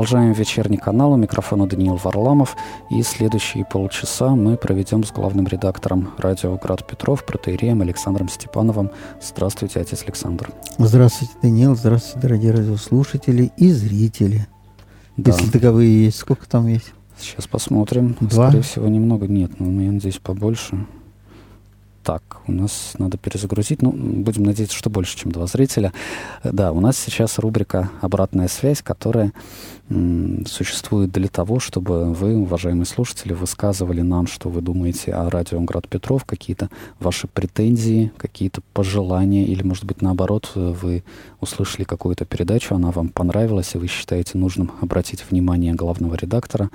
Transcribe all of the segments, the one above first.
Продолжаем вечерний канал. У микрофона Даниил Варламов. И следующие полчаса мы проведем с главным редактором радио «Град Петров» протеереем Александром Степановым. Здравствуйте, отец Александр. Здравствуйте, Даниил. Здравствуйте, дорогие радиослушатели и зрители. Да. Если таковые есть. Сколько там есть? Сейчас посмотрим. Два? Скорее всего, немного. Нет, но ну, я надеюсь, побольше. Так, у нас надо перезагрузить. Ну, будем надеяться, что больше, чем два зрителя. Да, у нас сейчас рубрика «Обратная связь», которая существует для того, чтобы вы, уважаемые слушатели, высказывали нам, что вы думаете о радио «Град Петров», какие-то ваши претензии, какие-то пожелания, или, может быть, наоборот, вы услышали какую-то передачу, она вам понравилась, и вы считаете нужным обратить внимание главного редактора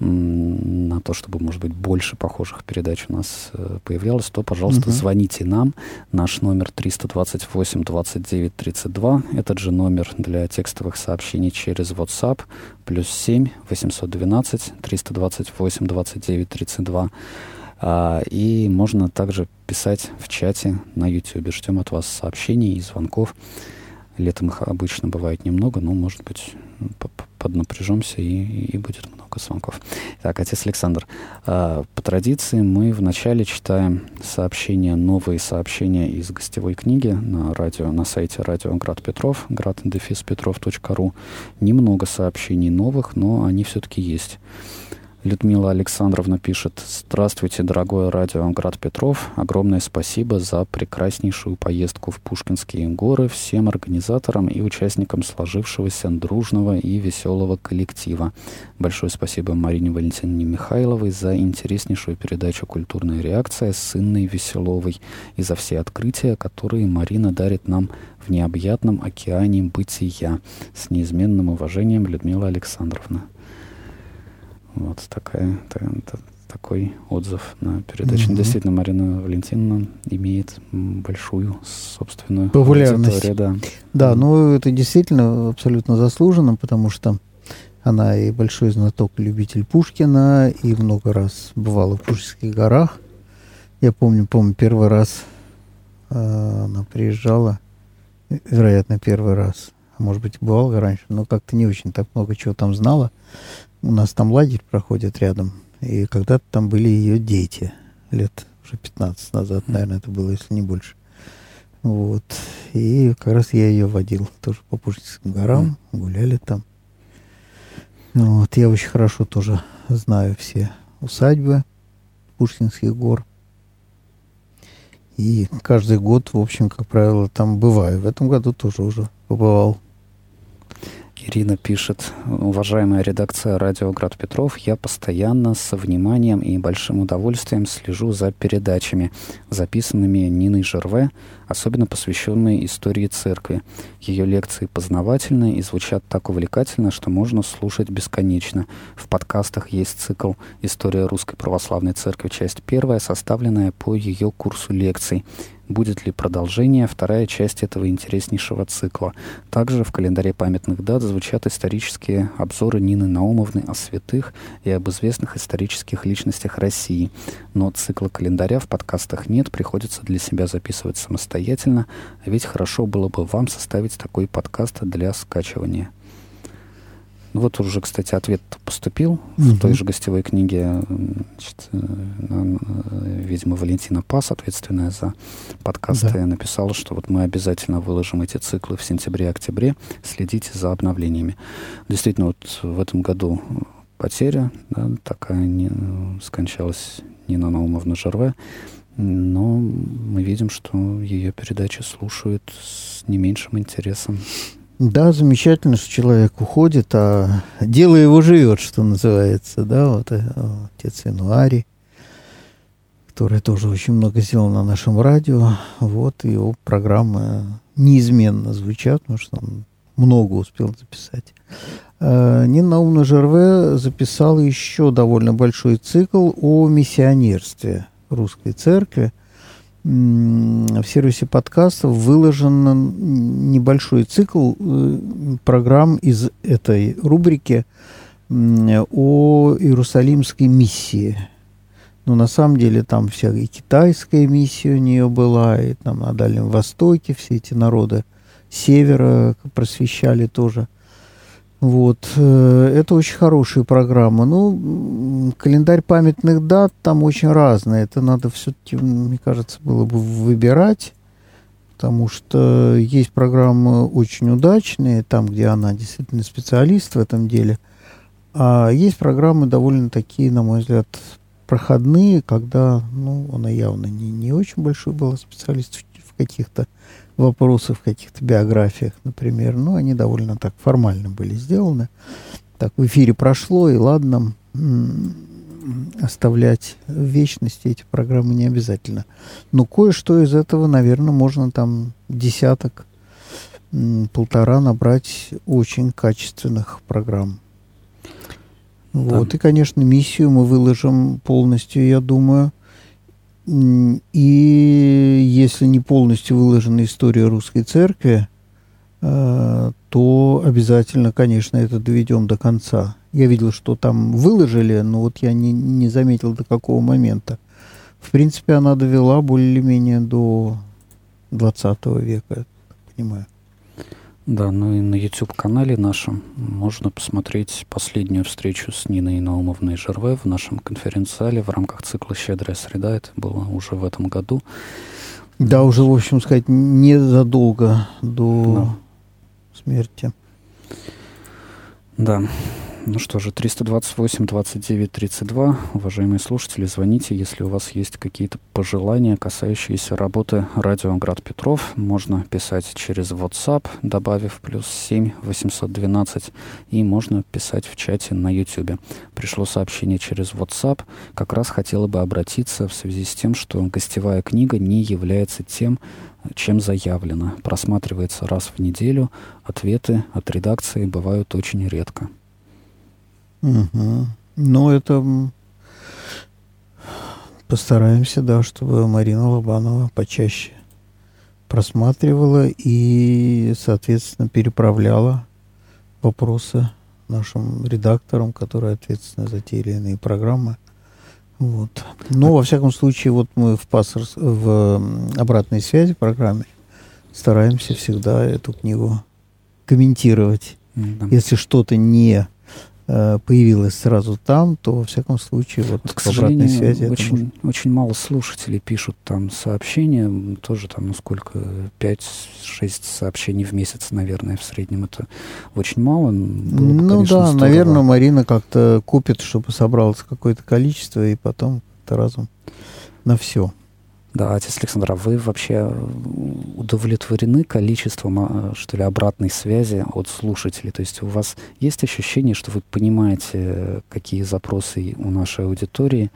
на то, чтобы, может быть, больше похожих передач у нас э, появлялось, то, пожалуйста, угу. звоните нам. Наш номер 328 29 32. Этот же номер для текстовых сообщений через WhatsApp. Плюс 7 812 328 29 32. А, и можно также писать в чате на YouTube. Ждем от вас сообщений и звонков. Летом их обычно бывает немного, но, может быть, поднапряжемся и, и будет много звонков. Так, отец Александр, э, по традиции мы вначале читаем сообщения, новые сообщения из гостевой книги на радио, на сайте радио Град Петров, град-петров.ру. Немного сообщений новых, но они все-таки есть. Людмила Александровна пишет. Здравствуйте, дорогое радио Град Петров. Огромное спасибо за прекраснейшую поездку в Пушкинские горы всем организаторам и участникам сложившегося дружного и веселого коллектива. Большое спасибо Марине Валентиновне Михайловой за интереснейшую передачу «Культурная реакция» с Инной Веселовой и за все открытия, которые Марина дарит нам в необъятном океане бытия. С неизменным уважением Людмила Александровна. Вот такая, та, та, такой отзыв на передачу. Mm-hmm. Действительно, Марина Валентиновна имеет большую собственную популярность. Да. да, ну это действительно абсолютно заслуженно, потому что она и большой знаток, любитель Пушкина, и много раз бывала в Пушкинских горах. Я помню, помню, первый раз э, она приезжала, вероятно, первый раз, а может быть, бывала раньше, но как-то не очень так много чего там знала. У нас там лагерь проходит рядом, и когда-то там были ее дети, лет уже 15 назад, наверное, это было, если не больше. Вот. И как раз я ее водил тоже по Пушкинским горам, гуляли там. Вот. Я очень хорошо тоже знаю все усадьбы Пушкинских гор. И каждый год, в общем, как правило, там бываю. В этом году тоже уже побывал. Ирина пишет, уважаемая редакция радио Град Петров, я постоянно со вниманием и большим удовольствием слежу за передачами, записанными Ниной Жерве, особенно посвященные истории церкви. Ее лекции познавательные и звучат так увлекательно, что можно слушать бесконечно. В подкастах есть цикл «История русской православной церкви. Часть первая», составленная по ее курсу лекций будет ли продолжение, вторая часть этого интереснейшего цикла. Также в календаре памятных дат звучат исторические обзоры Нины Наумовны о святых и об известных исторических личностях России. Но цикла календаря в подкастах нет, приходится для себя записывать самостоятельно, ведь хорошо было бы вам составить такой подкаст для скачивания. Ну вот уже, кстати, ответ поступил угу. в той же гостевой книге. Значит, э, э, видимо, Валентина Пас, ответственная за подкасты, да. написала, что вот мы обязательно выложим эти циклы в сентябре-октябре. Следите за обновлениями. Действительно, вот в этом году потеря да, такая не, скончалась Нина Наумовна Жарве. Но мы видим, что ее передачи слушают с не меньшим интересом. Да, замечательно, что человек уходит, а дело его живет, что называется, да, вот э, отец Януари, который тоже очень много сделал на нашем радио, вот его программы неизменно звучат, потому что он много успел записать. А, Нина Наумна Жерве записала еще довольно большой цикл о миссионерстве русской церкви – в сервисе подкастов выложен небольшой цикл э, программ из этой рубрики о Иерусалимской миссии. Но на самом деле там вся и китайская миссия у нее была, и там на Дальнем Востоке все эти народы севера просвещали тоже. Вот. Э, это очень хорошая программа. Ну, календарь памятных дат там очень разный. Это надо все-таки, мне кажется, было бы выбирать, потому что есть программы очень удачные, там, где она действительно специалист в этом деле, а есть программы довольно такие, на мой взгляд, проходные, когда, ну, она явно не, не очень большой была специалист в, каких-то вопросы в каких-то биографиях, например. Ну, они довольно так формально были сделаны. Так, в эфире прошло, и ладно, оставлять в вечности эти программы не обязательно. Но кое-что из этого, наверное, можно там десяток, полтора набрать очень качественных программ. Да. Вот, и, конечно, миссию мы выложим полностью, я думаю – и если не полностью выложена история русской церкви, э, то обязательно, конечно, это доведем до конца. Я видел, что там выложили, но вот я не, не заметил до какого момента. В принципе, она довела более-менее до 20 века, понимаю. Да, ну и на YouTube-канале нашем можно посмотреть последнюю встречу с Ниной Наумовной Жерве в нашем конференц-зале в рамках цикла «Щедрая среда». Это было уже в этом году. Да, уже, в общем сказать, незадолго до да. смерти. Да. Ну что же, 328 29 32. Уважаемые слушатели, звоните, если у вас есть какие-то пожелания, касающиеся работы радио Град Петров. Можно писать через WhatsApp, добавив плюс 7 812, и можно писать в чате на YouTube. Пришло сообщение через WhatsApp. Как раз хотела бы обратиться в связи с тем, что гостевая книга не является тем, чем заявлено. Просматривается раз в неделю. Ответы от редакции бывают очень редко. Угу. Ну, это постараемся, да, чтобы Марина Лобанова почаще просматривала и, соответственно, переправляла вопросы нашим редакторам, которые ответственны за те или иные программы. Вот. Но, во всяком случае, вот мы в, пассор, в обратной связи программе стараемся всегда эту книгу комментировать. Mm-hmm. Если что-то не появилась сразу там, то, во всяком случае, вот, вот к сожалению, связи очень, может... очень мало слушателей пишут там сообщения, тоже там, ну сколько, 5-6 сообщений в месяц, наверное, в среднем, это очень мало. Было бы, ну конечно, да, здорово. наверное, Марина как-то купит, чтобы собралось какое-то количество, и потом как-то разум на все. Да, отец Александр, а вы вообще удовлетворены количеством, а, что ли, обратной связи от слушателей? То есть у вас есть ощущение, что вы понимаете, какие запросы у нашей аудитории,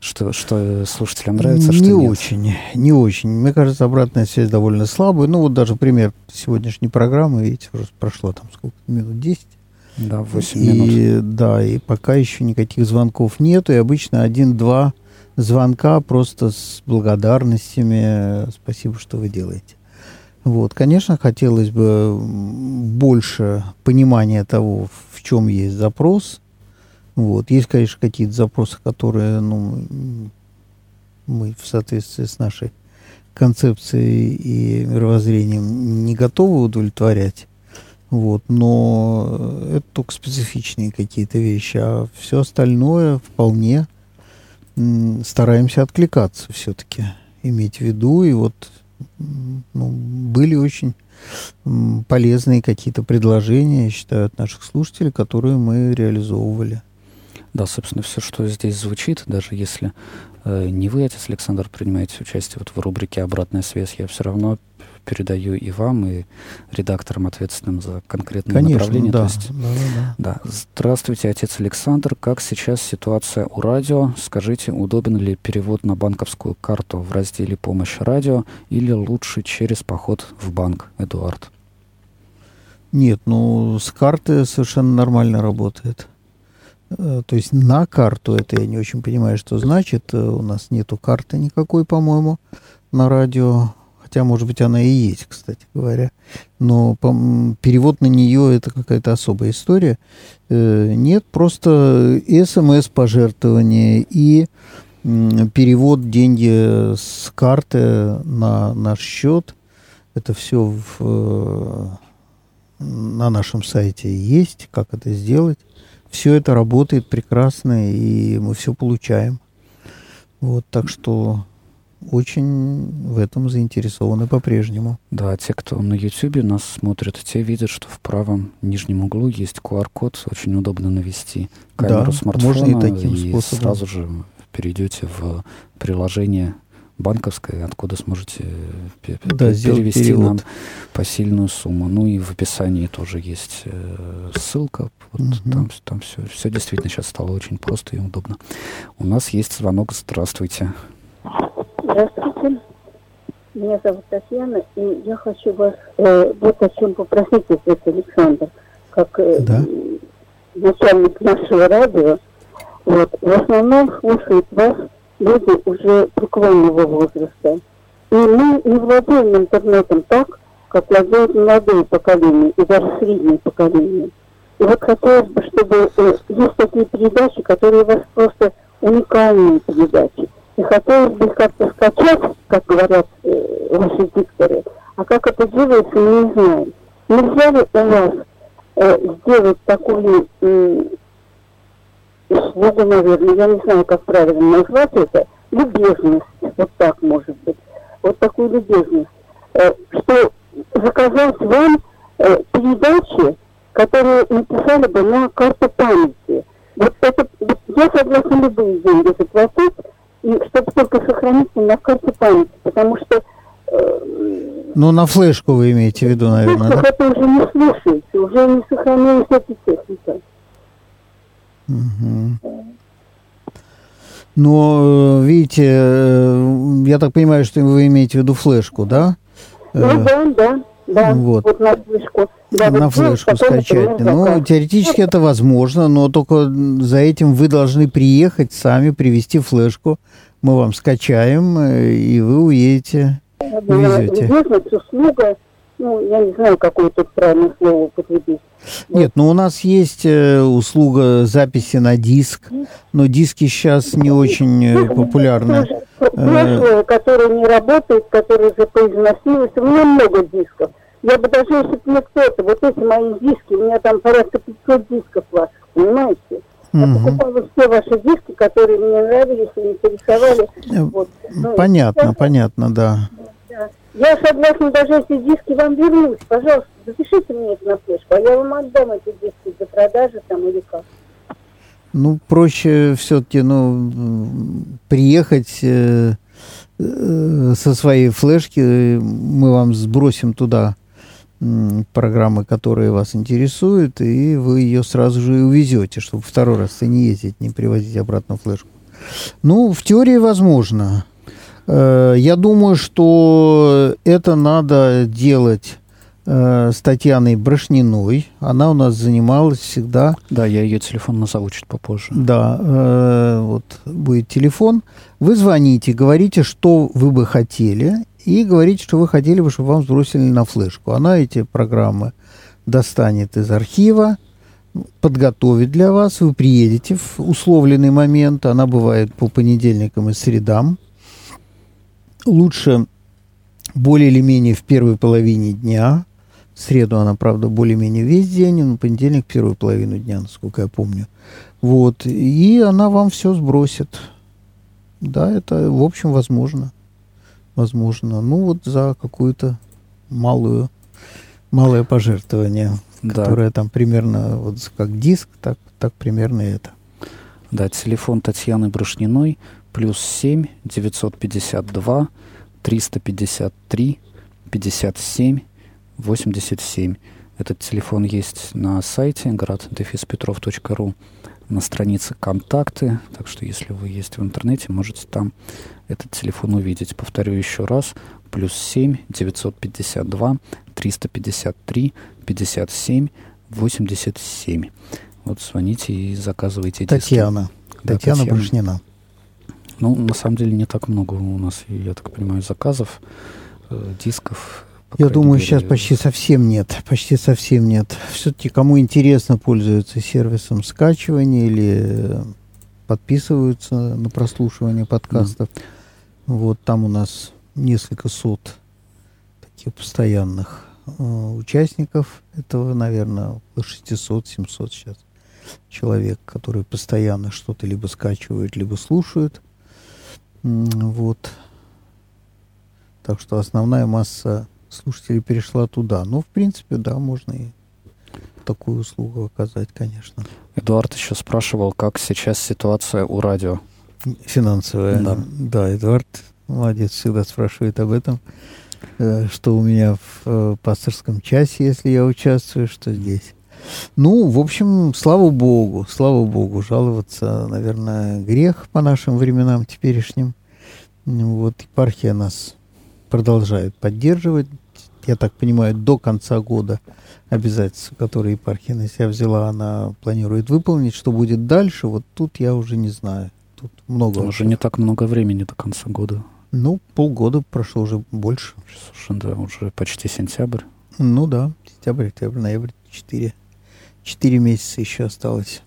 что, что слушателям нравится, не что нет? очень, не очень. Мне кажется, обратная связь довольно слабая. Ну, вот даже пример сегодняшней программы, видите, уже прошло там сколько, минут 10. Да, 8 и, минут. Да, и пока еще никаких звонков нету, и обычно один-два звонка просто с благодарностями. Спасибо, что вы делаете. Вот, конечно, хотелось бы больше понимания того, в чем есть запрос. Вот, есть, конечно, какие-то запросы, которые, ну, мы в соответствии с нашей концепцией и мировоззрением не готовы удовлетворять. Вот, но это только специфичные какие-то вещи, а все остальное вполне стараемся откликаться все-таки, иметь в виду. И вот ну, были очень полезные какие-то предложения, я считаю, от наших слушателей, которые мы реализовывали. Да, собственно, все, что здесь звучит, даже если э, не вы, отец Александр, принимаете участие вот в рубрике «Обратная связь», я все равно передаю и вам, и редакторам, ответственным за конкретное Конечно, направление. Да, То есть, да, да, да. Здравствуйте, отец Александр. Как сейчас ситуация у радио? Скажите, удобен ли перевод на банковскую карту в разделе «Помощь радио» или лучше через поход в банк, Эдуард? Нет, ну с карты совершенно нормально работает. Э, то есть на карту, это я не очень понимаю, что значит. Э, у нас нету карты никакой, по-моему, на радио хотя, может быть, она и есть, кстати говоря. Но перевод на нее это какая-то особая история. Э, нет, просто смс-пожертвование и перевод деньги с карты на наш счет. Это все в, э, на нашем сайте есть, как это сделать. Все это работает прекрасно, и мы все получаем. Вот, так что очень в этом заинтересованы по-прежнему. Да, те, кто на YouTube нас смотрит, те видят, что в правом нижнем углу есть QR-код, очень удобно навести камеру да, смартфона можно и, таким и способом. сразу же перейдете в приложение банковское, откуда сможете да, перевести перевод. нам посильную сумму. Ну и в описании тоже есть э, ссылка. Вот угу. там, там все, все действительно сейчас стало очень просто и удобно. У нас есть звонок. Здравствуйте. Здравствуйте. Меня зовут Татьяна, и я хочу вас э, вот о чем попросить, отец Александр, как э, да? начальник нашего радио. Вот, в основном слушают вас люди уже преклонного возраста. И мы не владеем интернетом так, как владеют молодые поколения и даже среднее поколение. И вот хотелось бы, чтобы э, есть такие передачи, которые у вас просто уникальные передачи. И хотелось бы как-то скачать, как говорят э, ваши дикторы. А как это делается, мы не знаем. Нельзя ли у вас э, сделать такую э, услугу, наверное, я не знаю, как правильно назвать это, любезность, вот так может быть, вот такую любезность, э, что заказать вам э, передачи, которые написали бы на карту памяти. Вот это, я согласна любые деньги заплатить, и чтобы только сохранить на карте памяти, потому что э, ну, на флешку вы имеете в виду, наверное, да? это уже не слушается, уже не сохраняется эта техника. Угу. Но, э, видите, э, я так понимаю, что вы имеете в виду флешку, да? Ну, да, да. Да, вот. вот на флешку. Да, на вот флешку скачать. Ну, теоретически это возможно, но только за этим вы должны приехать сами, привезти флешку. Мы вам скачаем, и вы уедете, везете. Любезность, услуга, ну, я не знаю, какое тут правильное слово употребить. Нет, ну у нас есть э, услуга записи на диск, но диски сейчас не очень э, популярны. Прошлое, э, которое не работает, которое уже поизносилось, у меня много дисков. Я бы даже, если бы мне кто-то, вот эти мои диски, у меня там порядка 500 дисков ваших, понимаете? Я угу. покупала все ваши диски, которые мне нравились и интересовали. Вот. Ну, понятно, ну, понятно, да. да. Я согласна даже эти диски вам вернуть. Пожалуйста, запишите мне это на флешку, а я вам отдам эти диски для продажи там или как. Ну, проще все-таки, ну, приехать э, э, со своей флешки, мы вам сбросим туда э, программы, которые вас интересуют, и вы ее сразу же и увезете, чтобы второй раз не ездить, не привозить обратно флешку. Ну, в теории возможно. Э, я думаю, что это надо делать э, с Татьяной Брошниной. Она у нас занималась всегда. Да, я ее телефон назову чуть попозже. Да, э, вот будет телефон. Вы звоните, говорите, что вы бы хотели, и говорите, что вы хотели бы, чтобы вам сбросили на флешку. Она эти программы достанет из архива, подготовит для вас. Вы приедете в условленный момент. Она бывает по понедельникам и средам лучше более или менее в первой половине дня. В среду она, правда, более-менее весь день, но понедельник первую половину дня, насколько я помню. Вот. И она вам все сбросит. Да, это, в общем, возможно. Возможно. Ну, вот за какую-то малую, малое пожертвование, да. которое там примерно, вот как диск, так, так примерно это. Да, телефон Татьяны Брошниной плюс 7 952 353 57 87. Этот телефон есть на сайте град-петров.ру на странице «Контакты», так что если вы есть в интернете, можете там этот телефон увидеть. Повторю еще раз, плюс 7 952 353 57 87. Вот звоните и заказывайте Татьяна. диски. Да, Татьяна, Татьяна Брашнина. Ну, на самом деле, не так много у нас, я так понимаю, заказов, э, дисков. Я думаю, мере. сейчас почти совсем нет. Почти совсем нет. Все-таки кому интересно пользуются сервисом скачивания или э, подписываются на прослушивание подкастов. Да. Вот там у нас несколько сот таких постоянных участников этого, наверное, около 600-700 сейчас человек, которые постоянно что-то либо скачивают, либо слушают. Вот. Так что основная масса слушателей перешла туда. Ну, в принципе, да, можно и такую услугу оказать, конечно. Эдуард еще спрашивал, как сейчас ситуация у радио. Финансовая. Да, да Эдуард молодец, всегда спрашивает об этом. Э, что у меня в э, пасторском часе, если я участвую, что здесь. Ну, в общем, слава богу, слава богу, жаловаться, наверное, грех по нашим временам теперешним. Вот епархия нас продолжает поддерживать. Я так понимаю, до конца года обязательства, которые епархия на себя взяла, она планирует выполнить. Что будет дальше, вот тут я уже не знаю. Тут много. Уже не так много времени до конца года. Ну, полгода прошло уже больше. Слушай, да, уже почти сентябрь. Ну да, сентябрь, октябрь, ноябрь, четыре. Четыре месяца еще осталось.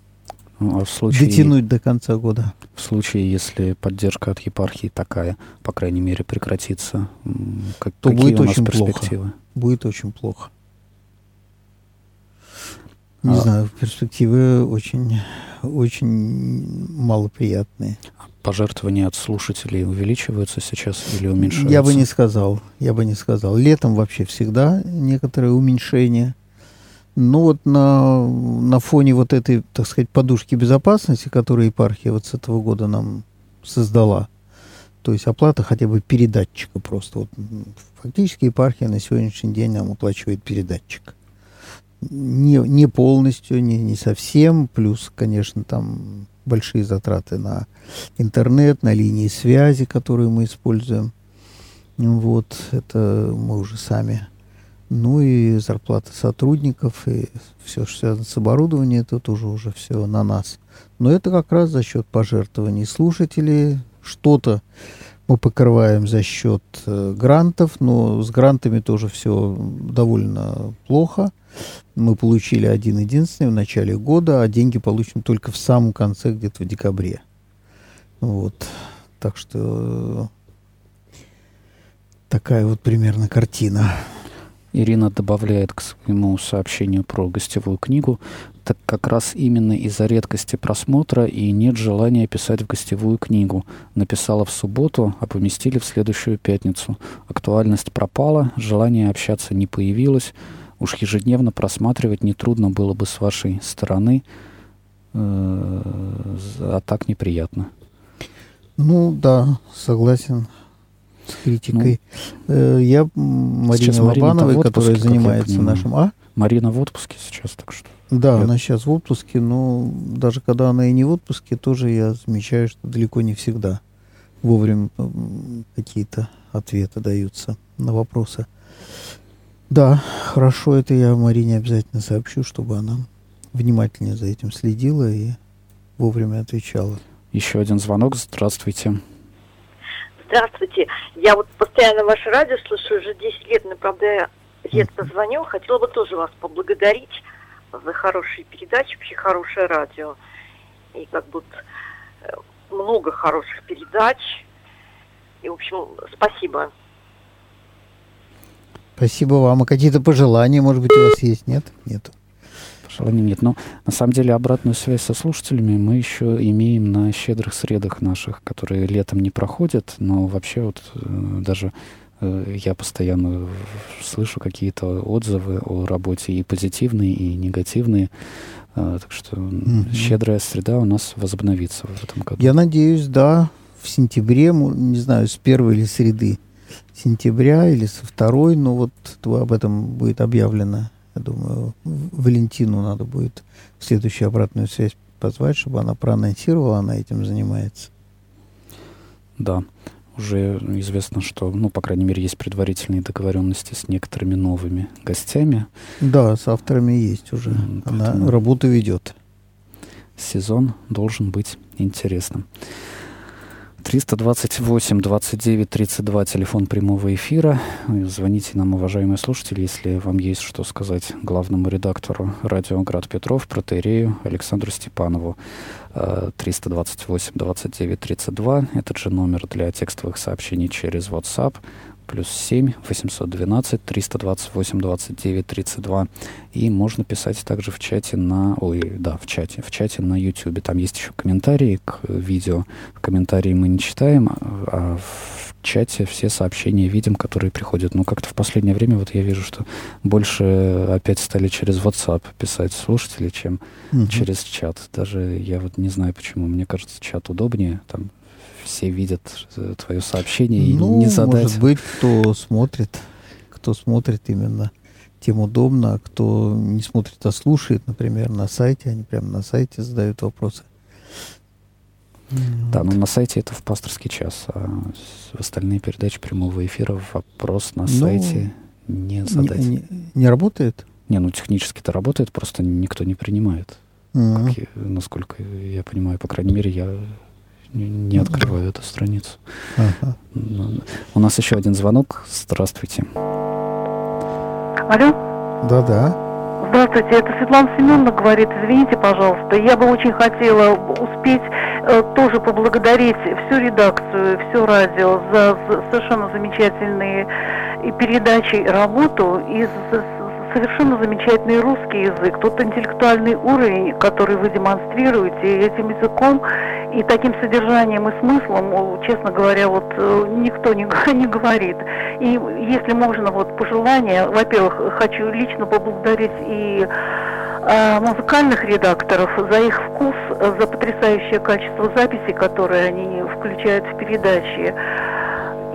Ну, а в случае, Дотянуть до конца года. В случае, если поддержка от епархии такая, по крайней мере, прекратится, как, то будет очень перспективы? Плохо. Будет очень плохо. Не а... знаю, перспективы очень, очень малоприятные. Пожертвования от слушателей увеличиваются сейчас или уменьшаются? Я бы не сказал. Я бы не сказал. Летом вообще всегда некоторое уменьшение. Ну вот на, на фоне вот этой, так сказать, подушки безопасности, которую епархия вот с этого года нам создала, то есть оплата хотя бы передатчика просто. Вот, фактически епархия на сегодняшний день нам оплачивает передатчик не, не полностью, не, не совсем, плюс, конечно, там большие затраты на интернет, на линии связи, которые мы используем. Вот, это мы уже сами. Ну и зарплата сотрудников, и все, что связано с оборудованием, это тоже уже все на нас. Но это как раз за счет пожертвований слушателей. Что-то мы покрываем за счет э, грантов, но с грантами тоже все довольно плохо. Мы получили один единственный в начале года, а деньги получим только в самом конце, где-то в декабре. Вот. Так что такая вот примерно картина. Ирина добавляет к своему сообщению про гостевую книгу, так как раз именно из-за редкости просмотра и нет желания писать в гостевую книгу. Написала в субботу, а поместили в следующую пятницу. Актуальность пропала, желание общаться не появилось. Уж ежедневно просматривать нетрудно было бы с вашей стороны, э, а так неприятно. Ну да, согласен с критикой. Ну, Я Марина Лобановой, которая занимается нашим... А? Марина в отпуске сейчас, так что... Да, я... она сейчас в отпуске, но даже когда она и не в отпуске, тоже я замечаю, что далеко не всегда вовремя какие-то ответы даются на вопросы. Да, хорошо, это я Марине обязательно сообщу, чтобы она внимательнее за этим следила и вовремя отвечала. Еще один звонок. Здравствуйте. Здравствуйте. Я вот постоянно ваше радио слушаю уже 10 лет, но, правда, я редко звоню. Хотела бы тоже вас поблагодарить за хорошие передачи, вообще хорошее радио. И как бы э, много хороших передач. И, в общем, спасибо. Спасибо вам. А какие-то пожелания, может быть, у вас есть? Нет? Нету. Пожеланий нет. Но на самом деле обратную связь со слушателями мы еще имеем на щедрых средах наших, которые летом не проходят, но вообще вот э, даже э, я постоянно слышу какие-то отзывы о работе и позитивные, и негативные. Э, так что mm-hmm. щедрая среда у нас возобновится в этом году. Я надеюсь, да, в сентябре, не знаю, с первой или среды сентября или со второй, но вот об этом будет объявлено. Я думаю, Валентину надо будет в следующую обратную связь позвать, чтобы она проанонсировала, она этим занимается. Да, уже известно, что, ну, по крайней мере, есть предварительные договоренности с некоторыми новыми гостями. Да, с авторами есть уже. Поэтому она работу ведет. Сезон должен быть интересным. 328 29 32, телефон прямого эфира. Звоните нам, уважаемые слушатели, если вам есть что сказать главному редактору радио «Град Петров», протерею Александру Степанову. 328 29 32, этот же номер для текстовых сообщений через WhatsApp. Плюс 7 812 328 29 32. И можно писать также в чате на... Ой, да, в чате. В чате на YouTube. Там есть еще комментарии к видео. Комментарии мы не читаем, а в чате все сообщения видим, которые приходят. Но как-то в последнее время вот я вижу, что больше опять стали через WhatsApp писать слушатели, чем угу. через чат. Даже я вот не знаю почему. Мне кажется, чат удобнее. Там все видят э, твое сообщение и ну, не задать. Может быть, кто смотрит, кто смотрит именно, тем удобно, а кто не смотрит, а слушает, например, на сайте, они прямо на сайте задают вопросы. Да, вот. но на сайте это в пасторский час, а в остальные передачи прямого эфира вопрос на ну, сайте не задать. Не, не, не работает? Не, ну технически это работает, просто никто не принимает. Uh-huh. Как насколько я понимаю, по крайней мере, я не, не открываю эту страницу. Ага. У нас еще один звонок. Здравствуйте. Алло? Да-да. Здравствуйте, это Светлана Семеновна говорит. Извините, пожалуйста, я бы очень хотела успеть э, тоже поблагодарить всю редакцию, все радио за, за совершенно замечательные и передачи, и работу, и за, совершенно замечательный русский язык, тот интеллектуальный уровень, который вы демонстрируете этим языком и таким содержанием и смыслом, честно говоря, вот э, никто не, не говорит. И если можно, вот пожелание, во-первых, хочу лично поблагодарить и э, музыкальных редакторов за их вкус, за потрясающее качество записи, которые они включают в передачи.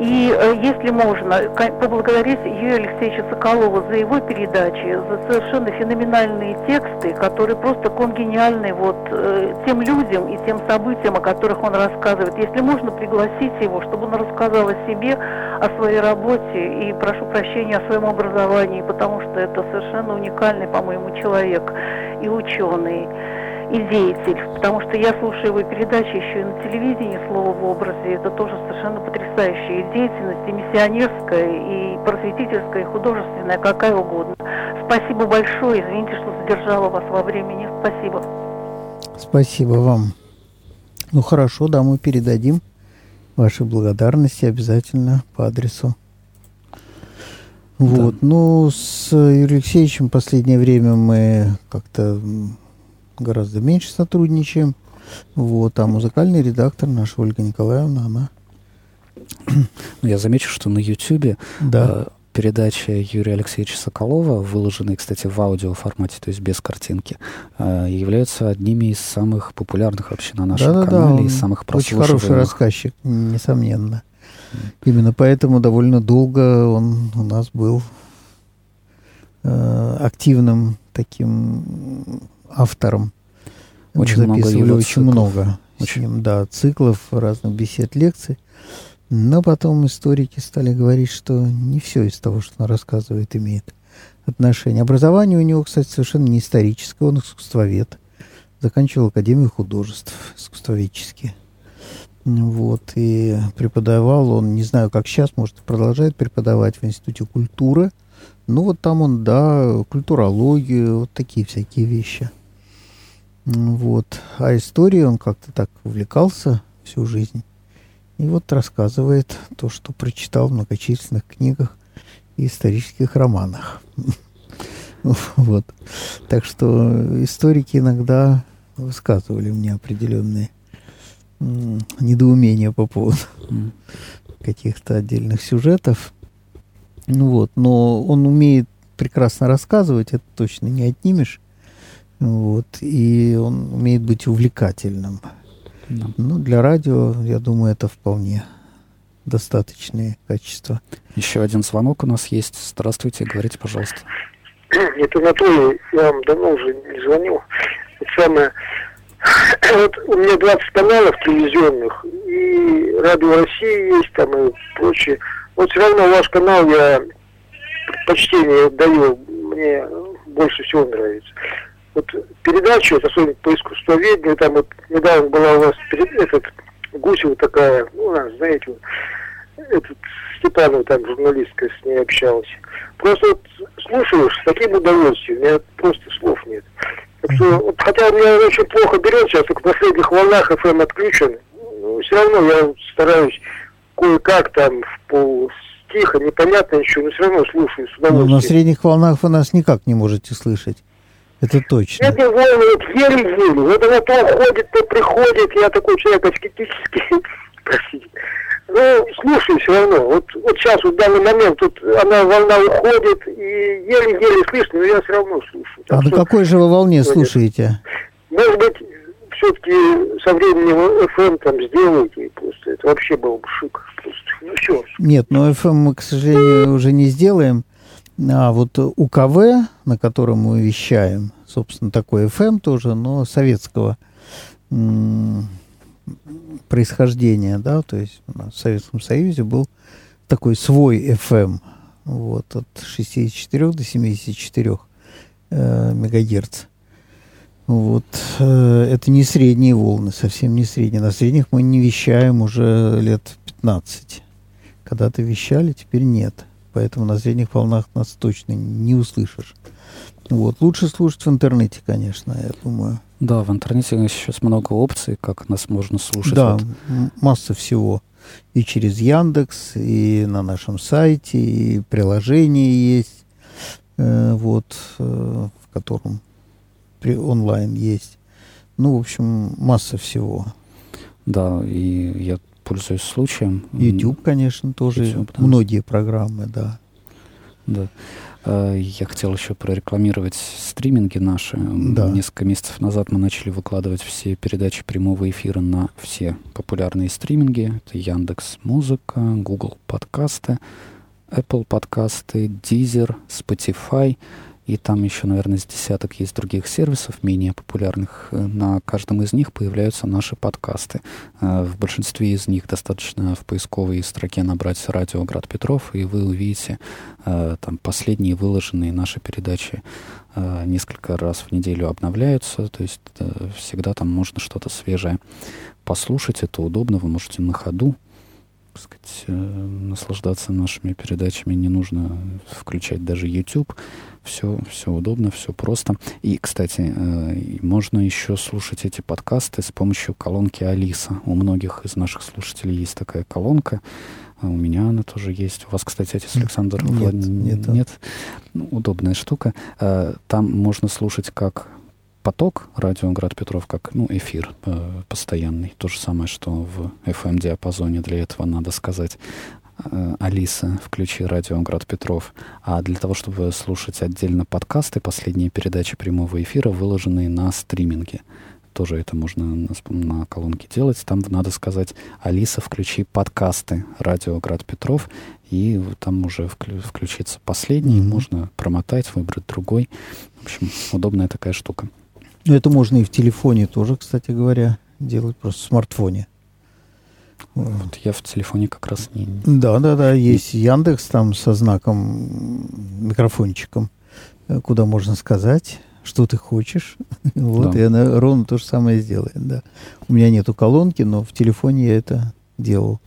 И э, если можно, поблагодарить Юрия Алексеевича Соколова за его передачи, за совершенно феноменальные тексты, которые просто конгениальны вот э, тем людям и тем событиям, о которых он рассказывает. Если можно, пригласить его, чтобы он рассказал о себе, о своей работе и, прошу прощения, о своем образовании, потому что это совершенно уникальный, по-моему, человек и ученый и деятель, потому что я слушаю его передачи еще и на телевидении «Слово в образе». Это тоже совершенно потрясающая деятельность, и миссионерская, и просветительская, и художественная, какая угодно. Спасибо большое, извините, что задержала вас во времени. Спасибо. Спасибо вам. Ну хорошо, да, мы передадим ваши благодарности обязательно по адресу. Вот, да. ну, с Юрием Алексеевичем в последнее время мы как-то гораздо меньше сотрудничаем. Вот, а музыкальный редактор наша Ольга Николаевна, она... Ну, я замечу, что на YouTube да. э, передача Юрия Алексеевича Соколова, выложенные, кстати, в аудио формате, то есть без картинки, э, являются одними из самых популярных вообще на нашем да, канале, да, из самых прослушиваемых. Очень хороший рассказчик, несомненно. Именно поэтому довольно долго он у нас был э, активным таким автором. Очень записывали много очень циклов. много. Очень. Ним, да, циклов, разных бесед, лекций. Но потом историки стали говорить, что не все из того, что он рассказывает, имеет отношение. Образование у него, кстати, совершенно не историческое, он искусствовед. Заканчивал Академию художеств искусствоведческие. Вот, и преподавал он, не знаю, как сейчас, может, продолжает преподавать в Институте культуры – ну, вот там он, да, культурологию, вот такие всякие вещи. Вот. А историей он как-то так увлекался всю жизнь. И вот рассказывает то, что прочитал в многочисленных книгах и исторических романах. Вот. Так что историки иногда высказывали мне определенные недоумения по поводу каких-то отдельных сюжетов. Ну вот, но он умеет прекрасно рассказывать, это точно не отнимешь. Вот, и он умеет быть увлекательным. Да. Ну, для радио, я думаю, это вполне достаточные качества. Еще один звонок у нас есть. Здравствуйте, говорите, пожалуйста. Это Анатолий, я вам давно уже не звонил. Это самое, вот у меня 20 каналов телевизионных, и Радио России есть там и прочее вот все равно ваш канал я предпочтение даю, мне больше всего нравится. Вот передачу, вот, особенно по искусствоведению, там вот недавно была у вас этот Гусева такая, ну, знаете, вот, этот Степанов там журналистка с ней общалась. Просто вот слушаешь с таким удовольствием, у меня просто слов нет. Так что, вот, хотя у меня очень плохо берет сейчас, только в последних волнах FM отключен, но все равно я стараюсь кое-как там в пол тихо, непонятно ничего, но все равно слушаю с удовольствием. Но на средних волнах вы нас никак не можете слышать. Это точно. Эти волны вот еле-еле. Вот она то уходит, то приходит. Я такой человек аскетический. Простите. Ну, слушаю все равно. Вот, вот сейчас, вот в данный момент, тут она волна уходит, и еле-еле слышно, но я все равно слушаю. Так а на какой же вы волне слушаете? Может быть, все-таки со временем FM там сделаете, просто это вообще был бы шик. Просто, ну все. Нет, но FM мы, к сожалению, уже не сделаем. А вот УКВ, на котором мы вещаем, собственно, такой FM тоже, но советского происхождения, да, то есть в Советском Союзе был такой свой FM, вот, от 64 до 74 э, мегагерц. Вот, э, это не средние волны, совсем не средние. На средних мы не вещаем уже лет 15. Когда-то вещали, теперь нет. Поэтому на средних волнах нас точно не услышишь. Вот. Лучше слушать в интернете, конечно, я думаю. Да, в интернете сейчас много опций, как нас можно слушать. Да, вот. масса всего. И через Яндекс, и на нашем сайте, и приложение есть, э, вот, э, в котором при, онлайн есть. Ну, в общем, масса всего. Да, и я пользуюсь случаем. YouTube, конечно, тоже. YouTube, да. Многие программы, да. Да. Э, я хотел еще прорекламировать стриминги наши. Да. Несколько месяцев назад мы начали выкладывать все передачи прямого эфира на все популярные стриминги. Это Яндекс Музыка, Google подкасты, Apple подкасты, Deezer, Spotify — и там еще, наверное, с десяток есть других сервисов, менее популярных. Э, на каждом из них появляются наши подкасты. Э, в большинстве из них достаточно в поисковой строке набрать «Радио Град Петров», и вы увидите э, там последние выложенные наши передачи несколько раз в неделю обновляются, то есть всегда там можно что-то свежее послушать, это удобно, вы можете на ходу сказать, наслаждаться нашими передачами, не нужно включать даже YouTube все, все удобно, все просто. И, кстати, э, можно еще слушать эти подкасты с помощью колонки Алиса. У многих из наших слушателей есть такая колонка. А у меня она тоже есть. У вас, кстати, отец Александр нет, Влад... нет, нет. Ну, удобная штука. Э, там можно слушать как поток радио Град Петров, как ну, эфир э, постоянный. То же самое, что в FM-диапазоне. Для этого надо сказать Э, Алиса, включи радио Град Петров. А для того, чтобы слушать отдельно подкасты, последние передачи прямого эфира, выложенные на стриминге. Тоже это можно на, на колонке делать. Там надо сказать, Алиса, включи подкасты радио Град Петров, и там уже вклю, включится последний, mm-hmm. можно промотать, выбрать другой. В общем, удобная такая штука. Ну, это можно и в телефоне тоже, кстати говоря, делать, просто в смартфоне. Вот я в телефоне как раз не... Да, да, да, есть Яндекс там со знаком, микрофончиком, э, куда можно сказать, что ты хочешь. вот, да. и она ровно то же самое сделает, да. У меня нету колонки, но в телефоне я это делал.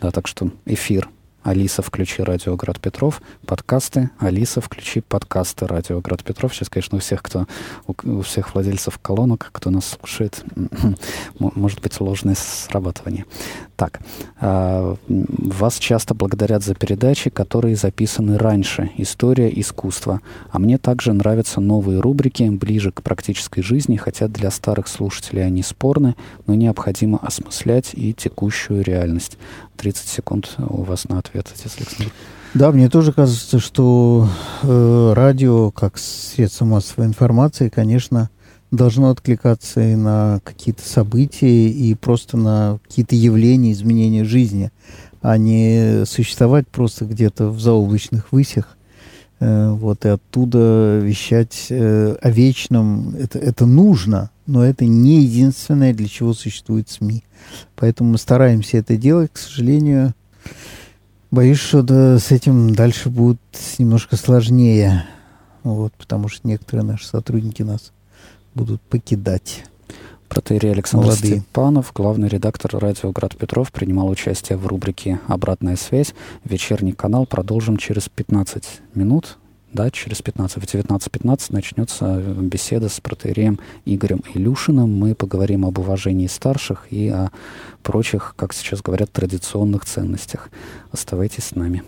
Да, так что эфир Алиса, включи радио Град Петров. Подкасты. Алиса, включи подкасты радио Град Петров. Сейчас, конечно, у всех, кто у, у всех владельцев колонок, кто нас слушает, может быть ложное срабатывание. Так, э, вас часто благодарят за передачи, которые записаны раньше. История искусства. А мне также нравятся новые рубрики, ближе к практической жизни, хотя для старых слушателей они спорны, но необходимо осмыслять и текущую реальность. 30 секунд у вас на ответ, отец Александр. Да, мне тоже кажется, что э, радио как средство массовой информации, конечно, должно откликаться и на какие-то события, и просто на какие-то явления, изменения жизни, а не существовать просто где-то в заоблачных высях, э, вот, и оттуда вещать э, о вечном. Это, это нужно, но это не единственное, для чего существует СМИ. Поэтому мы стараемся это делать. К сожалению, боюсь, что да, с этим дальше будет немножко сложнее. Вот, потому что некоторые наши сотрудники нас будут покидать. Протеерей Александр Молодые. Степанов, главный редактор радио «Град Петров», принимал участие в рубрике «Обратная связь». Вечерний канал продолжим через 15 минут да, через 15, в 19.15 начнется беседа с протеереем Игорем Илюшиным. Мы поговорим об уважении старших и о прочих, как сейчас говорят, традиционных ценностях. Оставайтесь с нами.